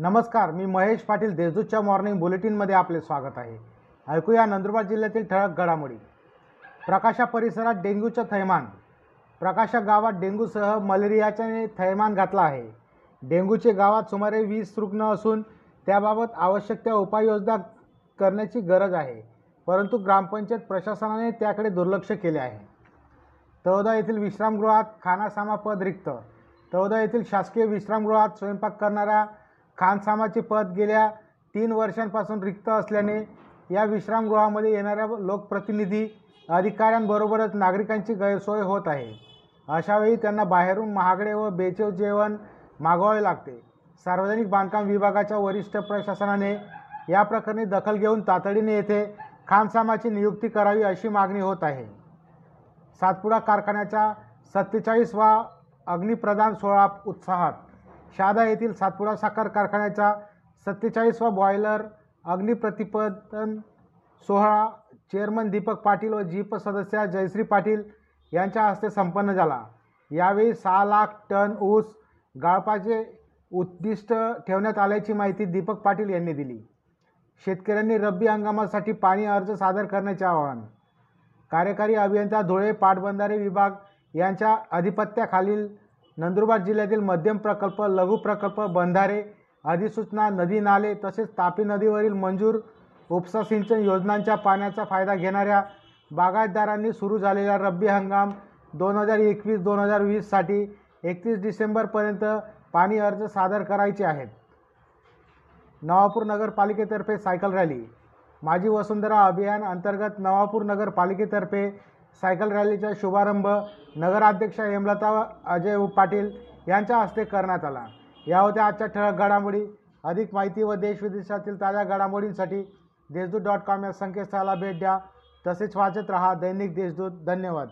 नमस्कार मी महेश पाटील देशदूतच्या मॉर्निंग बुलेटिनमध्ये आपले स्वागत आहे. ऐकूया नंदुरबार जिल्ह्यातील ठळक घडामोडी. प्रकाशा परिसरात डेंग्यूचं थैमान. प्रकाशा गावात डेंग्यूसह मलेरियाच्याने थैमान घातला आहे. डेंग्यूचे गावात सुमारे वीस रुग्ण असून त्याबाबत आवश्यक त्या उपाययोजना करण्याची गरज आहे. परंतु ग्रामपंचायत प्रशासनाने त्याकडे दुर्लक्ष केले आहे. तळोदा येथील विश्रामगृहात खानासामा पद रिक्त. तळोदा येथील शासकीय विश्रामगृहात स्वयंपाक करणाऱ्या खानसामाचे पद गेल्या तीन वर्षांपासून रिक्त असल्याने या विश्रामगृहामध्ये येणाऱ्या लोकप्रतिनिधी अधिकाऱ्यांबरोबरच नागरिकांची गैरसोय होत आहे. अशावेळी त्यांना बाहेरून महागडे व बेचव जेवण मागवावे लागते. सार्वजनिक बांधकाम विभागाच्या वरिष्ठ प्रशासनाने या प्रकरणी दखल घेऊन तातडीने येथे खानसामाची नियुक्ती करावी अशी मागणी होत आहे. सातपुडा कारखान्याच्या सत्तेचाळीसवा अग्निप्रदान सोहळा उत्साहात शहादा येथील सातपुडा साखर कारखान्याचा सत्तेचाळीसवा बॉयलर अग्निप्रतिपदन सोहळा चेअरमन दीपक पाटील व जीप सदस्य जयश्री पाटील यांच्या हस्ते संपन्न झाला. यावेळी सहा लाख टन ऊस गाळपाचे उद्दिष्ट ठेवण्यात आल्याची माहिती दीपक पाटील यांनी दिली. शेतकऱ्यांनी रब्बी हंगामासाठी पाणी अर्ज सादर करण्याचे आवाहन. कार्यकारी अभियंता धुळे पाटबंधारे विभाग यांच्या अधिपत्याखालील नंदुरबार जिल्ह्यातील मध्यम प्रकल्प लघु प्रकल्प बंधारे अधिसूचना नदी नाले तसेच तापी नदीवरील मंजूर उपसा सिंचन योजनांच्या पाण्याचा फायदा घेणाऱ्या बागायतदारांनी सुरू झालेला रब्बी हंगाम दोन हजार एकवीस दोन हजार वीससाठी एकतीस डिसेंबरपर्यंत पाणी अर्ज सादर करायचे आहेत. नवापूर नगरपालिकेतर्फे सायकल रॅली. माझी वसुंधरा अभियान अंतर्गत नवापूर नगरपालिकेतर्फे सायकल रॅलीचा शुभारंभ नगराध्यक्षा हेमलता अजय पाटील यांच्या हस्ते करण्यात आला. या होत्या आजच्या ठळक घडामोडी. अधिक माहिती व देशविदेशातील ताज्या घडामोडींसाठी देशदूत डॉट कॉम या संकेतस्थळाला भेट द्या. तसेच वाचत रहा दैनिक देशदूत. धन्यवाद.